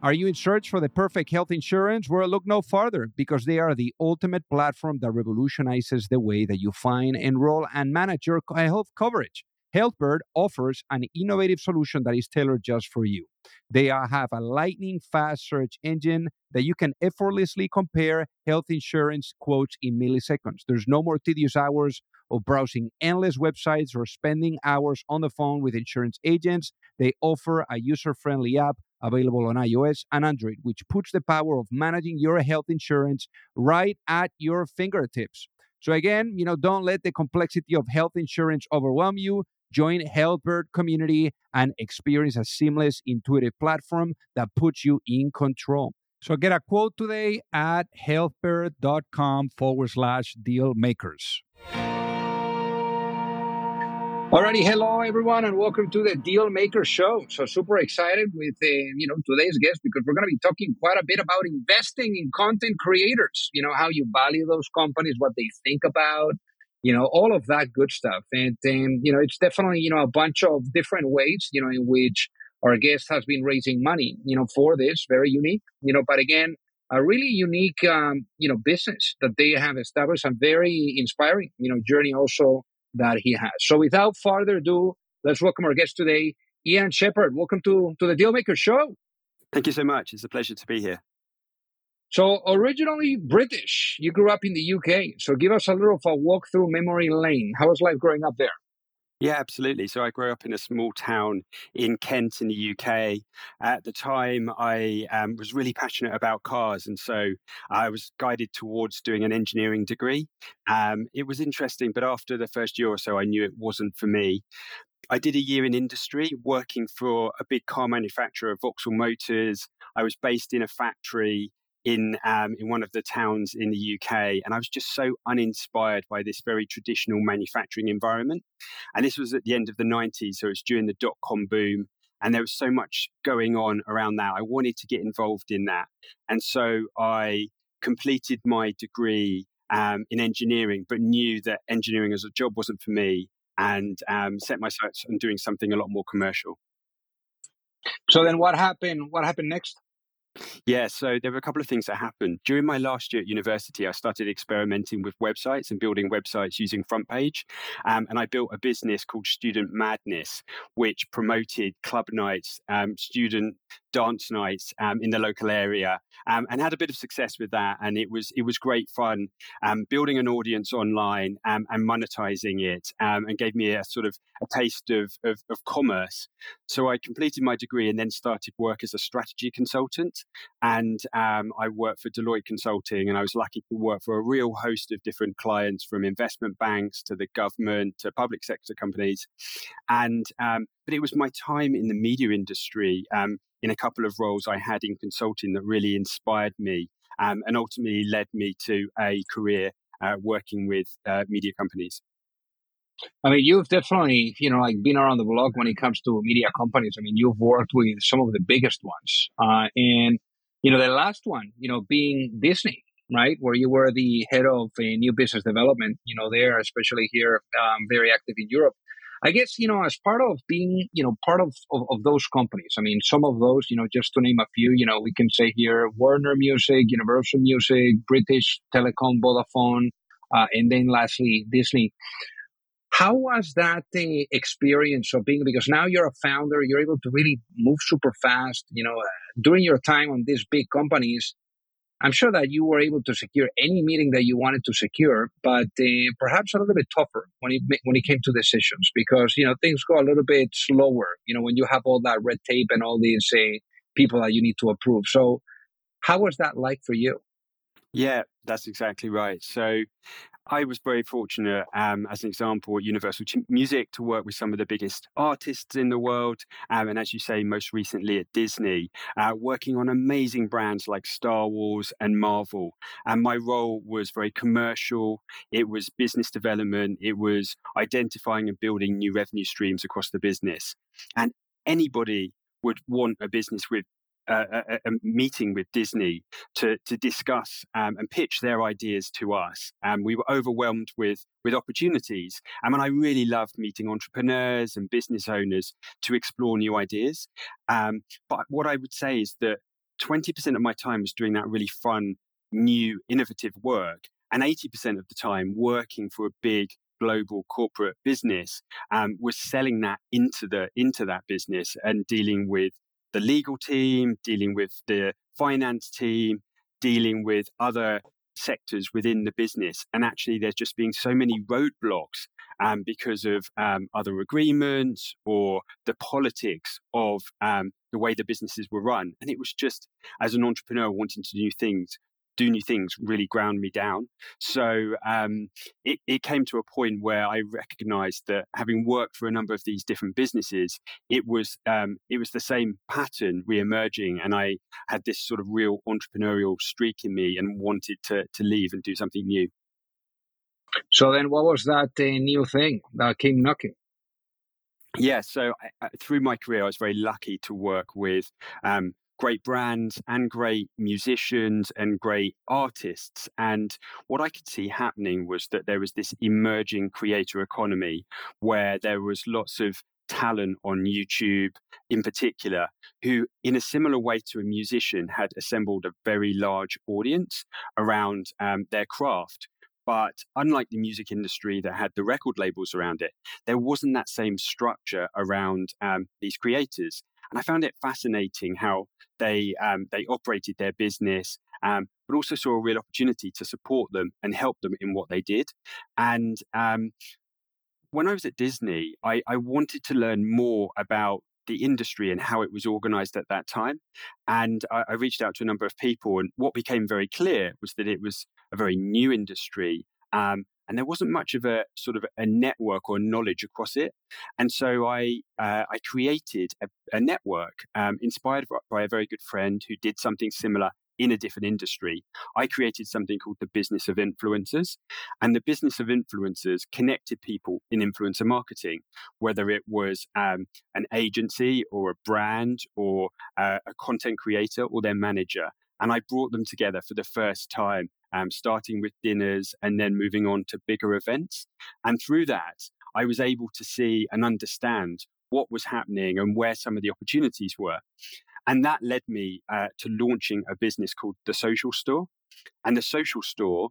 Are you in search for the perfect health insurance? Well, look no farther because they are the ultimate platform that revolutionizes the way that you find, enroll, and manage your health coverage. HealthBird offers an innovative solution that is tailored just for you. They have a lightning fast search engine that you can effortlessly compare health insurance quotes in milliseconds. There's no more tedious hours of browsing endless websites or spending hours on the phone with insurance agents. They offer a user friendly app available on iOS and Android, which puts the power of managing your health insurance right at your fingertips. So again, you know, don't let the complexity of health insurance overwhelm you. Join HealthBird community and experience a seamless, intuitive platform that puts you in control. So get a quote today at healthbird.com forward slash deal makers. Alrighty, hello everyone, and welcome to the Deal Maker Show. So super excited with uh, you know today's guest because we're going to be talking quite a bit about investing in content creators. You know how you value those companies, what they think about, you know all of that good stuff, and um, you know it's definitely you know a bunch of different ways you know in which our guest has been raising money you know for this very unique you know but again a really unique um, you know business that they have established and very inspiring you know journey also that he has. So without further ado, let's welcome our guest today, Ian Shepherd. Welcome to, to the Dealmaker Show. Thank you so much. It's a pleasure to be here. So originally British, you grew up in the UK. So give us a little of a walk through memory lane. How was life growing up there? Yeah, absolutely. So I grew up in a small town in Kent in the UK. At the time, I um, was really passionate about cars, and so I was guided towards doing an engineering degree. Um, it was interesting, but after the first year or so, I knew it wasn't for me. I did a year in industry working for a big car manufacturer, Vauxhall Motors. I was based in a factory in um, in one of the towns in the UK, and I was just so uninspired by this very traditional manufacturing environment. And this was at the end of the '90s, so it was during the dot com boom, and there was so much going on around that. I wanted to get involved in that, and so I completed my degree um, in engineering, but knew that engineering as a job wasn't for me, and um, set my sights on doing something a lot more commercial. So then, what happened? What happened next? Yeah, so there were a couple of things that happened. During my last year at university, I started experimenting with websites and building websites using FrontPage. Um, and I built a business called Student Madness, which promoted club nights, um, student dance nights um, in the local area, um, and had a bit of success with that. And it was it was great fun um, building an audience online um, and monetizing it, and gave me a sort of a taste of, of, of commerce. So I completed my degree and then started work as a strategy consultant. And um, I worked for Deloitte Consulting, and I was lucky to work for a real host of different clients from investment banks to the government to public sector companies. And um, but it was my time in the media industry um, in a couple of roles I had in consulting that really inspired me um, and ultimately led me to a career uh, working with uh, media companies. I mean, you've definitely, you know, like been around the block when it comes to media companies. I mean, you've worked with some of the biggest ones. Uh, and, you know, the last one, you know, being Disney, right? Where you were the head of a new business development, you know, there, especially here, um, very active in Europe. I guess, you know, as part of being, you know, part of, of, of, those companies, I mean, some of those, you know, just to name a few, you know, we can say here Warner Music, Universal Music, British Telecom, Vodafone, uh, and then lastly, Disney. How was that uh, experience of being, because now you're a founder, you're able to really move super fast, you know, during your time on these big companies, I'm sure that you were able to secure any meeting that you wanted to secure, but uh, perhaps a little bit tougher when it when it came to decisions because you know things go a little bit slower. You know when you have all that red tape and all these uh, people that you need to approve. So, how was that like for you? Yeah, that's exactly right. So, I was very fortunate, um, as an example, at Universal Music to work with some of the biggest artists in the world. Um, and as you say, most recently at Disney, uh, working on amazing brands like Star Wars and Marvel. And my role was very commercial, it was business development, it was identifying and building new revenue streams across the business. And anybody would want a business with a, a, meeting with Disney to to discuss um, and pitch their ideas to us. And we were overwhelmed with with opportunities. And when I really loved meeting entrepreneurs and business owners to explore new ideas. Um, but what I would say is that 20% of my time was doing that really fun, new, innovative work, and 80% of the time working for a big global corporate business um, was selling that into the into that business and dealing with the legal team, dealing with the finance team, dealing with other sectors within the business. And actually, there's just been so many roadblocks um, because of um, other agreements or the politics of um, the way the businesses were run. And it was just, as an entrepreneur wanting to do things, do new things really ground me down. So um, it, it came to a point where I recognized that having worked for a number of these different businesses, it was um, it was the same pattern re-emerging, and I had this sort of real entrepreneurial streak in me and wanted to to leave and do something new. So then, what was that uh, new thing that came knocking? Yeah, so I, through my career, I was very lucky to work with um, great brands and great musicians and great artists. And what I could see happening was that there was this emerging creator economy where there was lots of talent on YouTube in particular, who, in a similar way to a musician, had assembled a very large audience around um, their craft. But unlike the music industry that had the record labels around it, there wasn't that same structure around um, these creators. And I found it fascinating how they um, they operated their business, um, but also saw a real opportunity to support them and help them in what they did. And um, when I was at Disney, I, I wanted to learn more about the industry and how it was organized at that time. And I, I, reached out to a number of people, and what became very clear was that it was a very new industry. Um, and there wasn't much of a sort of a network or knowledge across it. And so I uh, I created a, a network um, inspired by a very good friend who did something similar in a different industry. I created something called the business of influencers. And the business of influencers connected people in influencer marketing, whether it was um, an agency or a brand or uh, a content creator or their manager. And I brought them together for the first time um, starting with dinners and then moving on to bigger events. And through that, I was able to see and understand what was happening and where some of the opportunities were. And that led me uh, to launching a business called The Social Store. And The Social Store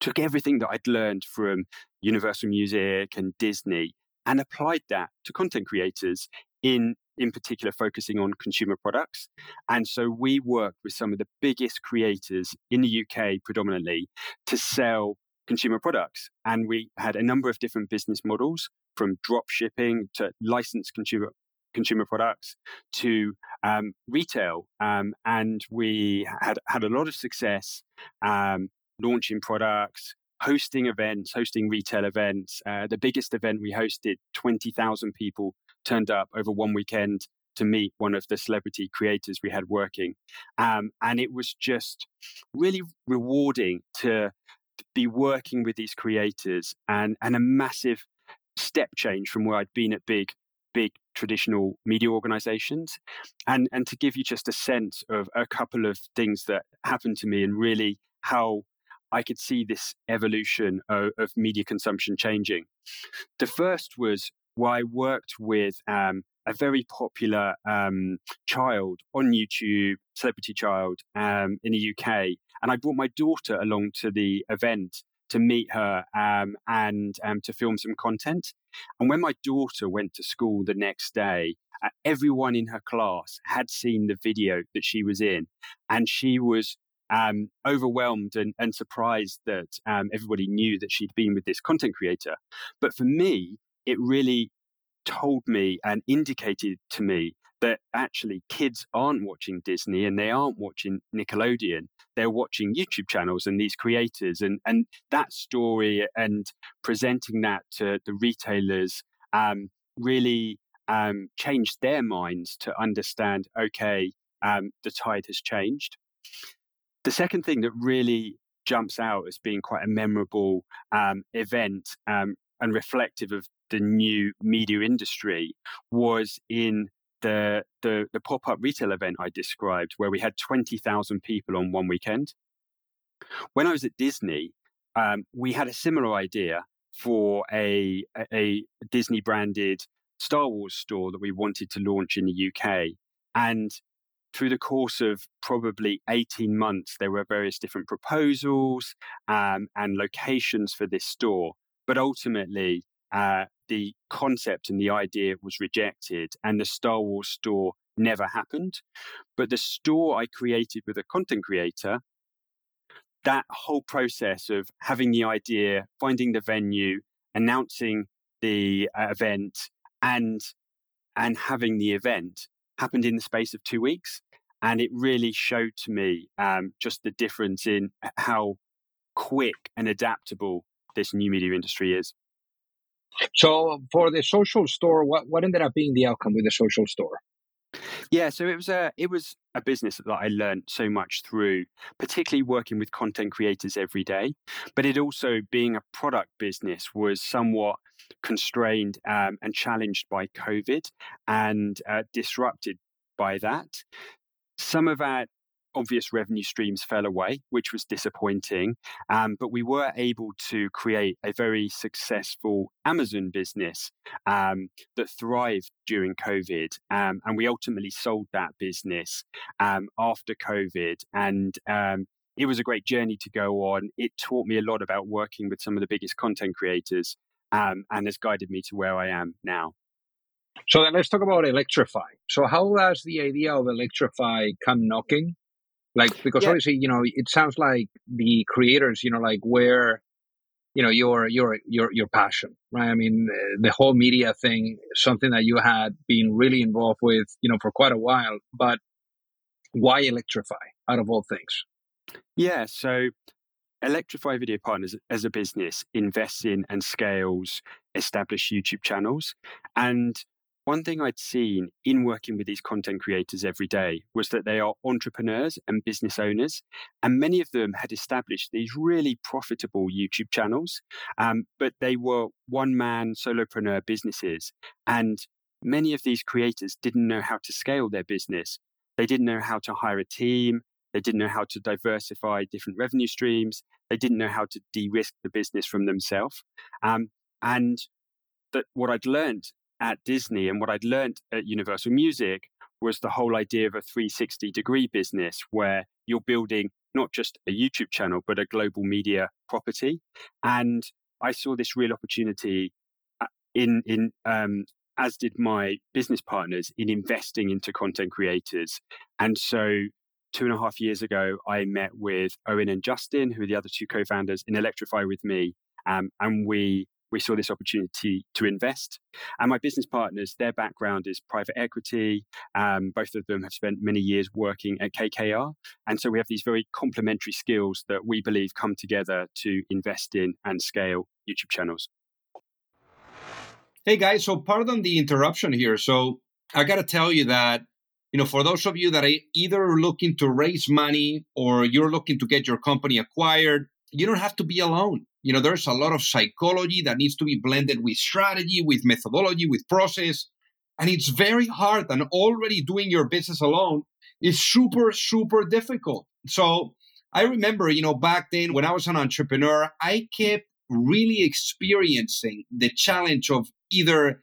took everything that I'd learned from Universal Music and Disney and applied that to content creators in in particular focusing on consumer products. And so we worked with some of the biggest creators in the UK predominantly to sell consumer products. And we had a number of different business models from drop shipping to licensed consumer consumer products to um, retail. Um, and we had had a lot of success um, launching products, hosting events, hosting retail events. Uh, the biggest event we hosted, 20,000 people turned up over one weekend to meet one of the celebrity creators we had working. Um, and it was just really rewarding to be working with these creators and, and a massive step change from where I'd been at big, big traditional media organizations. And, and to give you just a sense of a couple of things that happened to me and really how I could see this evolution of, of media consumption changing. The first was where I worked with um, a very popular um, child on YouTube, celebrity child um, in the UK. And I brought my daughter along to the event to meet her um, and um, to film some content. And when my daughter went to school the next day, uh, everyone in her class had seen the video that she was in. And she was um, overwhelmed and, and, surprised that um, everybody knew that she'd been with this content creator. But for me, it really told me and indicated to me that actually kids aren't watching Disney and they aren't watching Nickelodeon. They're watching YouTube channels and these creators and and that story and presenting that to the retailers um, really um, changed their minds to understand. Okay, um, the tide has changed. The second thing that really jumps out as being quite a memorable um, event um, and reflective of the new media industry was in the, the, the pop up retail event I described, where we had 20,000 people on one weekend. When I was at Disney, um, we had a similar idea for a, a Disney branded Star Wars store that we wanted to launch in the UK. And through the course of probably 18 months, there were various different proposals um, and locations for this store. But ultimately, uh, the concept and the idea was rejected, and the Star Wars store never happened. But the store I created with a content creator, that whole process of having the idea, finding the venue, announcing the uh, event, and and having the event happened in the space of two weeks. And it really showed to me um, just the difference in how quick and adaptable this new media industry is. So, for the social store, what, what ended up being the outcome with the social store? Yeah, so it was a it was a business that I learned so much through, particularly working with content creators every day. But it also being a product business was somewhat constrained um, and challenged by COVID and uh, disrupted by that. Some of our obvious revenue streams fell away, which was disappointing. Um, but we were able to create a very successful Amazon business um, that thrived during COVID. Um, and we ultimately sold that business um, after COVID. And um, it was a great journey to go on. It taught me a lot about working with some of the biggest content creators um, and has guided me to where I am now. So then let's talk about Electrify. So how does the idea of Electrify come knocking? Like because yeah. obviously, you know, it sounds like the creators, you know, like where you know your your your your passion right i mean eh, the whole media thing something that you had been really involved with you know for quite a while but why electrify out of all things yeah so electrify video partners as a business invests in and scales established youtube channels and one thing I'd seen in working with these content creators every day was that they are entrepreneurs and business owners, and many of them had established these really profitable YouTube channels, um, but they were one man solopreneur businesses. And many of these creators didn't know how to scale their business. They didn't know how to hire a team. They didn't know how to diversify different revenue streams. They didn't know how to de risk the business from themselves. Um, and that what I'd learned at Disney and what I'd learned at Universal Music was the whole idea of a 360 degree business where you're building not just a YouTube channel, but a global media property. And I saw this real opportunity uh, in, in, um, as did my business partners in investing into content creators. And so two and a half years ago, I met with Owen and Justin, who are the other two co-founders in Electrify with me. Um, and we we saw this opportunity to invest. And my business partners, their background is private equity. Um, both of them have spent many years working at KKR. And so we have these very complementary skills that we believe come together to invest in and scale YouTube channels. Hey guys, so pardon the interruption here. So I got to tell you that you know, for those of you that are either looking to raise money or you're looking to get your company acquired, you don't have to be alone you know there's a lot of psychology that needs to be blended with strategy with methodology with process. And it's very hard and already doing your business alone is super super difficult. So i remember you know back then when i was an entrepreneur i kept really experiencing the challenge of either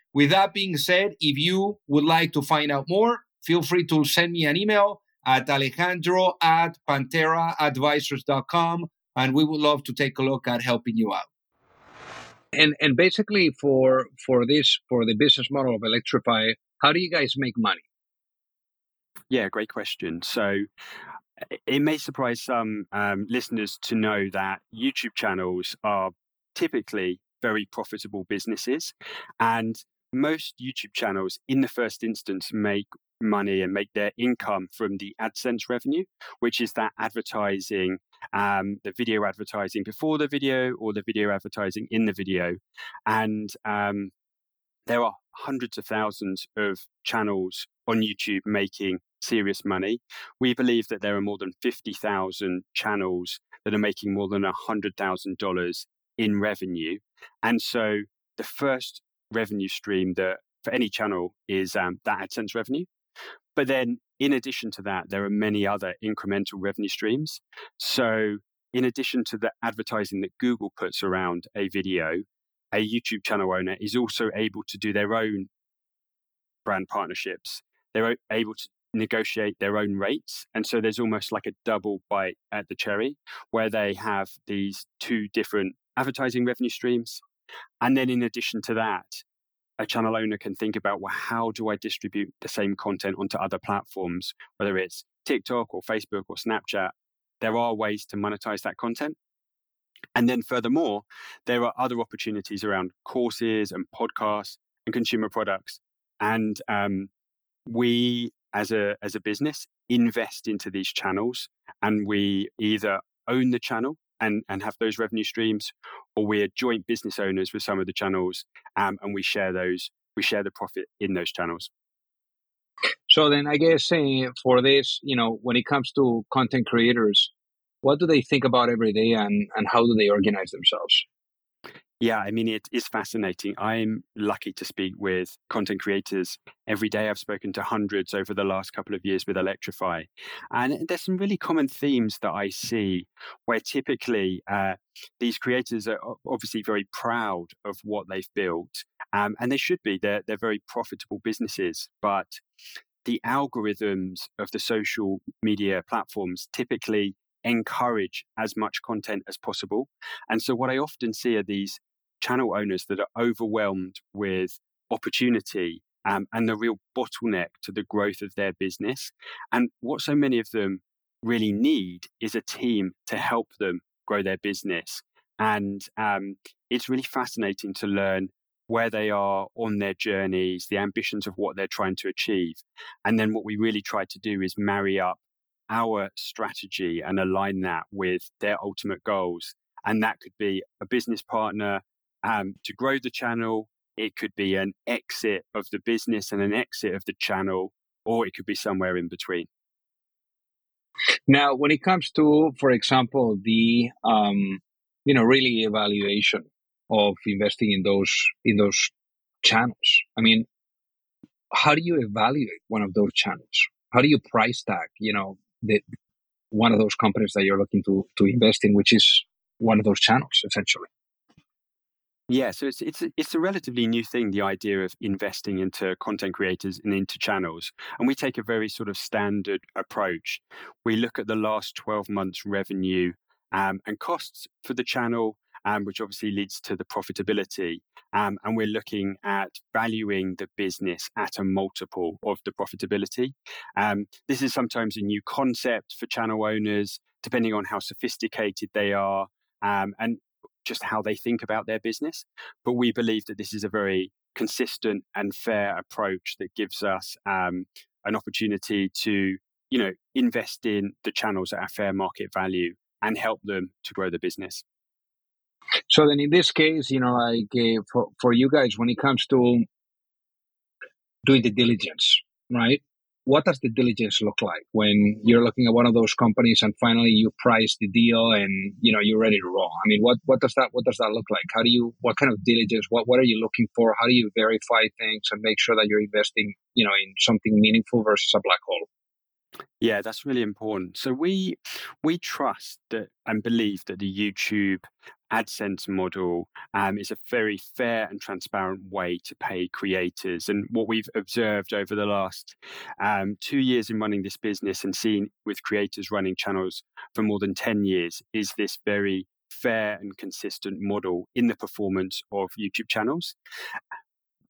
with that being said, if you would like to find out more, feel free to send me an email at alejandro at pantheraadvisors.com and we would love to take a look at helping you out. And and basically for for this for the business model of Electrify, how do you guys make money? Yeah, great question. So it may surprise some um, listeners to know that YouTube channels are typically very profitable businesses, and most YouTube channels, in the first instance, make money and make their income from the AdSense revenue, which is that advertising um, the video advertising before the video or the video advertising in the video. And um, there are hundreds of thousands of channels on YouTube making serious money. We believe that there are more than 50,000 channels that are making more than $100,000 in revenue. And so the first revenue stream that for any channel is um, that AdSense revenue. But then in addition to that, there are many other incremental revenue streams. So, in addition to the advertising that Google puts around a video, a YouTube channel owner is also able to do their own brand partnerships. They're able to negotiate their own rates. And so there's almost like a double bite at the cherry where they have these two different advertising revenue streams. And then in addition to that, a channel owner can think about well how do i distribute the same content onto other platforms? Whether it's tiktok or facebook or snapchat there are ways to monetize that content. And then furthermore there are other opportunities around courses and podcasts and consumer products. And um, we as a as a business invest into these channels and we either own the channel and, and have those revenue streams, or we're joint business owners with some of the channels um, and we share those, we share the profit in those channels. So then I guess uh, for this, you know, when it comes to content creators, what do they think about every day and, and how do they organize themselves? Yeah, I mean, it is fascinating. I'm lucky to speak with content creators every day. I've spoken to hundreds over the last couple of years with Electrify. And there's some really common themes that I see where typically uh, these creators are obviously very proud of what they've built. Um, and they should be, they're, they're very profitable businesses. But the algorithms of the social media platforms typically encourage as much content as possible. And so, what I often see are these channel owners that are overwhelmed with opportunity um, and the real bottleneck to the growth of their business. And what so many of them really need is a team to help them grow their business. And um, it's really fascinating to learn where they are on their journeys, the ambitions of what they're trying to achieve. And then what we really try to do is marry up our strategy and align that with their ultimate goals. And that could be a business partner, um, to grow the channel. It could be an exit of the business and an exit of the channel, or it could be somewhere in between. Now, when it comes to, for example, the um, you know really evaluation of investing in those in those channels, I mean, how do you evaluate one of those channels? How do you price tag? You know, the one of those companies that you're looking to to invest in, which is one of those channels, essentially. Yeah, so it's it's it's a relatively new thing, the idea of investing into content creators and into channels. And we take a very sort of standard approach. We look at the last 12 months revenue um, and costs for the channel, um, which obviously leads to the profitability. Um, and we're looking at valuing the business at a multiple of the profitability. Um, this is sometimes a new concept for channel owners, depending on how sophisticated they are. Um, and just how they think about their business. But we believe that this is a very consistent and fair approach that gives us um, an opportunity to, you know, invest in the channels at a fair market value and help them to grow the business. So then, in this case, you know, like uh, for for you guys, when it comes to doing the diligence, right? What does the diligence look like when you're looking at one of those companies and finally you price the deal and you know you're ready to roll? I mean what what does that what does that look like? How do you what kind of diligence what what are you looking for? How do you verify things and make sure that you're investing you know in something meaningful versus a black hole? Yeah, that's really important. So we we trust that and believe that the YouTube AdSense model um, is a very fair and transparent way to pay creators. And what we've observed over the last um, two years in running this business and seen with creators running channels for more than 10 years is this very fair and consistent model in the performance of YouTube channels.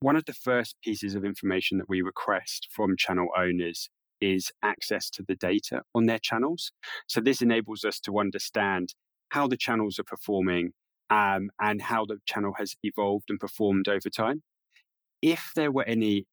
One of the first pieces of information that we request from channel owners is access to the data on their channels. So this enables us to understand how the channels are performing um, and how the channel has evolved and performed over time. If there were any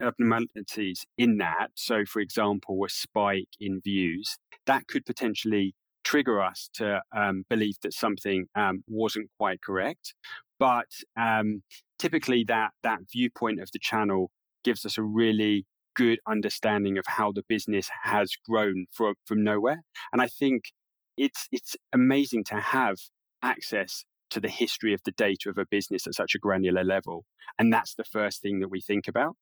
abnormalities in that, so for example, a spike in views, that could potentially trigger us to um, believe that something um, wasn't quite correct. But um, typically, that that viewpoint of the channel gives us a really good understanding of how the business has grown from from nowhere. And I think it's it's amazing to have access to the history of the data of a business at such a granular level. And that's the first thing that we think about.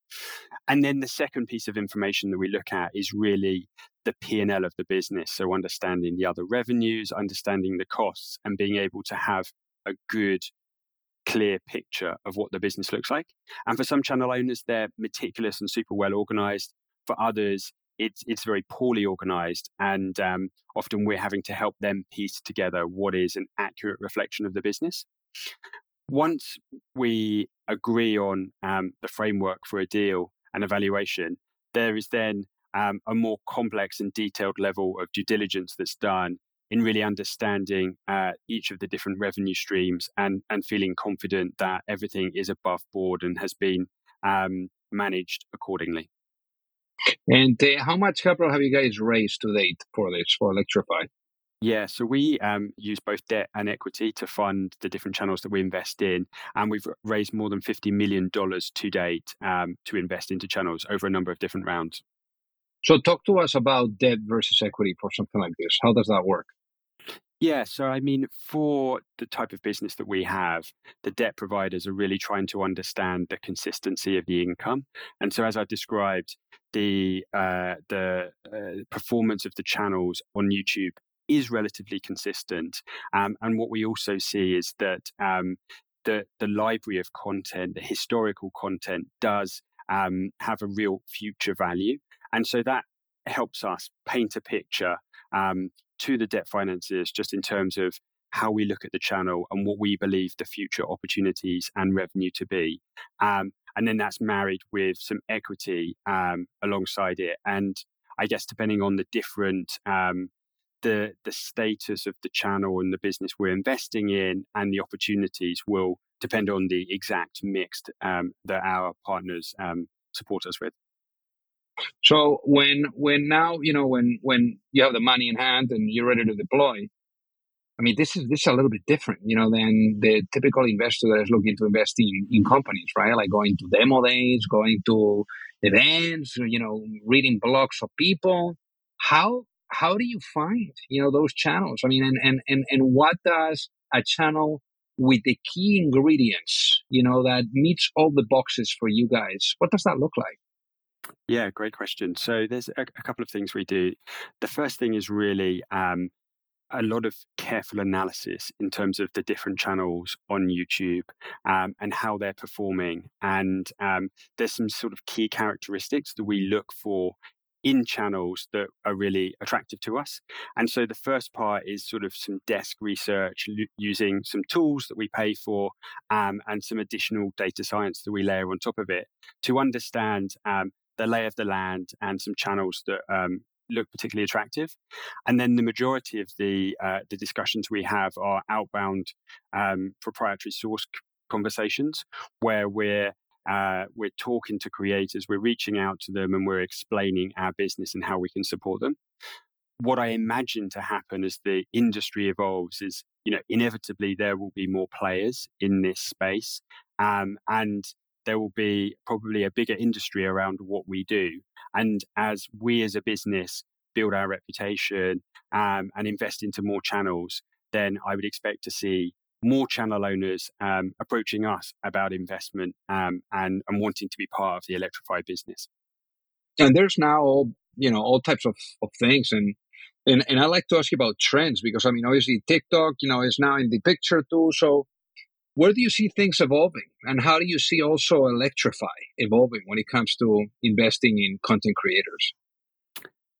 And then the second piece of information that we look at is really the P&L of the business. So understanding the other revenues, understanding the costs and being able to have a good clear picture of what the business looks like. And for some channel owners, they're meticulous and super well organized. For others, it's it's very poorly organized, and um, often we're having to help them piece together what is an accurate reflection of the business. Once we agree on um, the framework for a deal and evaluation, there is then um, a more complex and detailed level of due diligence that's done in really understanding uh, each of the different revenue streams and and feeling confident that everything is above board and has been um, managed accordingly. And uh, how much capital have you guys raised to date for this for Electrify? Yeah, so we um, use both debt and equity to fund the different channels that we invest in, and we've raised more than fifty million dollars to date um, to invest into channels over a number of different rounds. So, talk to us about debt versus equity for something like this. How does that work? Yeah, so I mean, for the type of business that we have, the debt providers are really trying to understand the consistency of the income. And so, as I described, the uh, the uh, performance of the channels on YouTube is relatively consistent. Um, and what we also see is that um, the the library of content, the historical content, does um, have a real future value, and so that helps us paint a picture um, to the debt financiers just in terms of how we look at the channel and what we believe the future opportunities and revenue to be. Um, and then that's married with some equity um, alongside it. And I guess depending on the different um, the the status of the channel and the business we're investing in and the opportunities will depend on the exact mix um, that our partners um, support us with. So when when now you know when when you have the money in hand and you're ready to deploy, I mean this is this is a little bit different, you know, than the typical investor that is looking to invest in in companies, right? Like going to demo days, going to events, you know, reading blogs of people. How how do you find you know those channels? I mean, and and and and what does a channel with the key ingredients, you know, that meets all the boxes for you guys? What does that look like? Yeah, great question. So there's a, a couple of things we do. The first thing is really um, a lot of careful analysis in terms of the different channels on YouTube um, and how they're performing. And um, there's some sort of key characteristics that we look for in channels that are really attractive to us. And so the first part is sort of some desk research l- using some tools that we pay for um, and some additional data science that we layer on top of it to understand um, the lay of the land and some channels that um, look particularly attractive. And then the majority of the uh, the discussions we have are outbound um, proprietary source conversations where we're uh, we're talking to creators, we're reaching out to them, and we're explaining our business and how we can support them. What I imagine to happen as the industry evolves is, you know, inevitably there will be more players in this space, um, and there will be probably a bigger industry around what we do. And as we as a business build our reputation um, and invest into more channels, then I would expect to see more channel owners um, approaching us about investment um, and, and wanting to be part of the Electrify business. And there's now all you know all types of, of things and and and I like to ask you about trends because I mean obviously TikTok you know is now in the picture too. So where do you see things evolving, and how do you see also Electrify evolving when it comes to investing in content creators?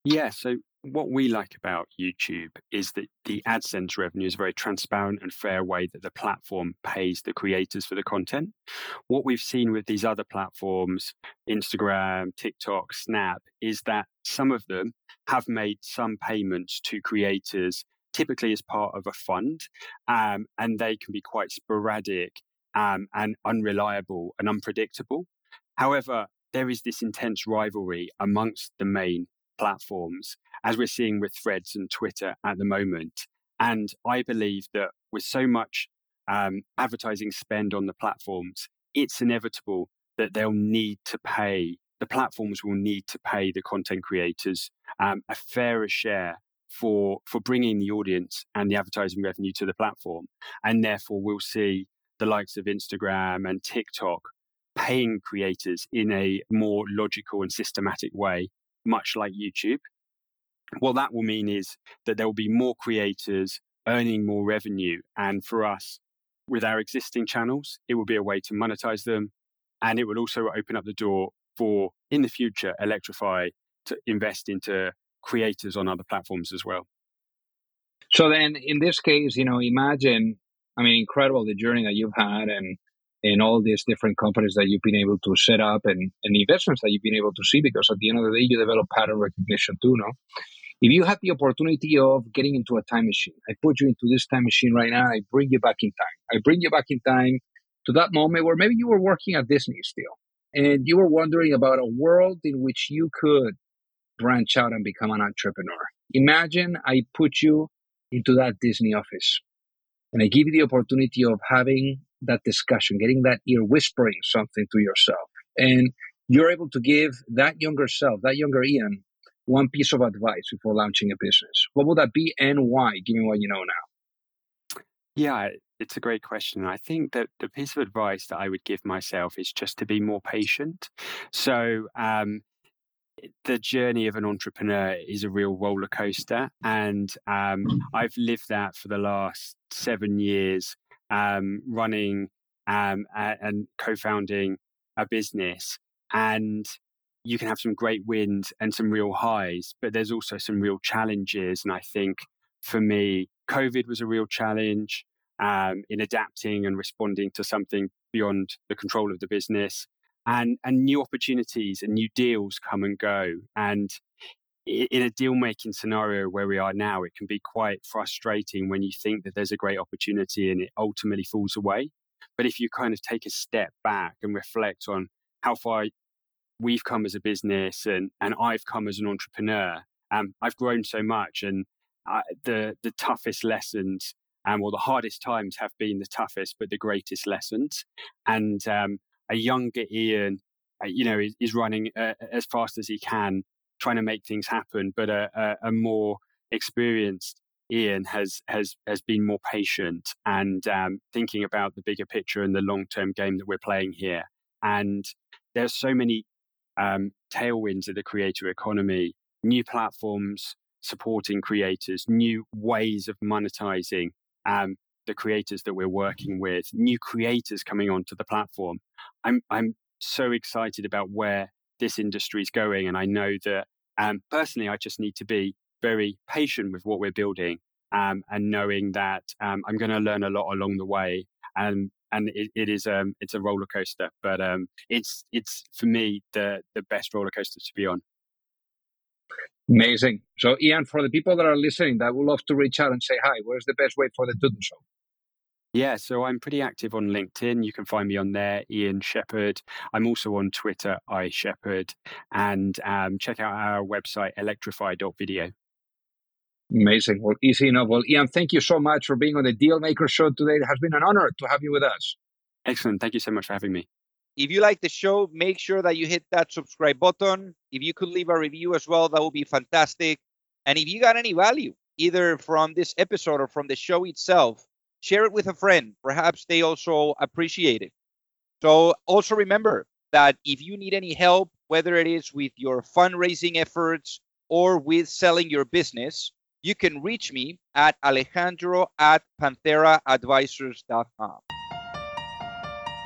Yeah, so what we like about YouTube is that the AdSense revenue is a very transparent and fair way that the platform pays the creators for the content. What we've seen with these other platforms, Instagram, TikTok, Snap, is that some of them have made some payments to creators, typically as part of a fund, um, and they can be quite sporadic um, and unreliable and unpredictable. However, there is this intense rivalry amongst the main platforms, as we're seeing with threads and Twitter at the moment. And I believe that with so much um, advertising spend on the platforms, it's inevitable that they'll need to pay, the platforms will need to pay the content creators um, a fairer share for, for bringing the audience and the advertising revenue to the platform. And therefore, we'll see the likes of Instagram and TikTok paying creators in a more logical and systematic way much like YouTube. What that will mean is that there will be more creators earning more revenue. And for us, with our existing channels, it will be a way to monetize them. And it will also open up the door for, in the future, Electrify to invest into creators on other platforms as well. So then, in this case, you know, imagine, I mean, incredible the journey that you've had and and all these different companies that you've been able to set up and, and investments that you've been able to see because at the end of the day you develop pattern recognition too no if you had the opportunity of getting into a time machine i put you into this time machine right now i bring you back in time i bring you back in time to that moment where maybe you were working at disney still and you were wondering about a world in which you could branch out and become an entrepreneur imagine i put you into that disney office and i give you the opportunity of having that discussion, getting that ear whispering something to yourself. And you're able to give that younger self, that younger Ian, one piece of advice before launching a business. What would that be and why, given what you know now? Yeah, it's a great question. I think that the piece of advice that I would give myself is just to be more patient. So, um, the journey of an entrepreneur is a real roller coaster, and um, I've lived that for the last seven years um, running um, and co-founding a business and you can have some great wins and some real highs but there's also some real challenges and i think for me covid was a real challenge um, in adapting and responding to something beyond the control of the business and and new opportunities and new deals come and go and in a deal making scenario where we are now, it can be quite frustrating when you think that there's a great opportunity and it ultimately falls away. But if you kind of take a step back and reflect on how far we've come as a business and, and I've come as an entrepreneur, um, I've grown so much. And the, the toughest lessons um, or the hardest times have been the toughest, but the greatest lessons. And um, a younger Ian, uh, you know, is, is running uh, as fast as he can trying to make things happen, but a, a, a more experienced Ian has has has been more patient and um, thinking about the bigger picture and the long term game that we're playing here. And there's so many um, tailwinds of the creator economy, new platforms supporting creators, new ways of monetizing um, the creators that we're working with, new creators coming onto the platform. I'm I'm so excited about where this industry is going. And I know that um, personally, I just need to be very patient with what we're building um, and knowing that um, I'm going to learn a lot along the way. And and it, it is um it's a roller coaster, but um it's it's for me the the best roller coaster to be on. Amazing. So, Ian, for the people that are listening that would love to reach out and say hi, where's the best way for them to do so? Yeah, so I'm pretty active on LinkedIn. You can find me on there, Ian Shepherd. I'm also on Twitter, I Shepherd, and um, check out our website, electrify.video. Amazing. Well, easy enough. Well, Ian, thank you so much for being on the Dealmaker Show today. It has been an honor to have you with us. Excellent. Thank you so much for having me. If you like the show, make sure that you hit that subscribe button. If you could leave a review as well, that would be fantastic. And if you got any value, either from this episode or from the show itself, share it with a friend. Perhaps they also appreciate it. So also remember that if you need any help, whether it is with your fundraising efforts or with selling your business, you can reach me at alejandro at pantheraadvisors.com.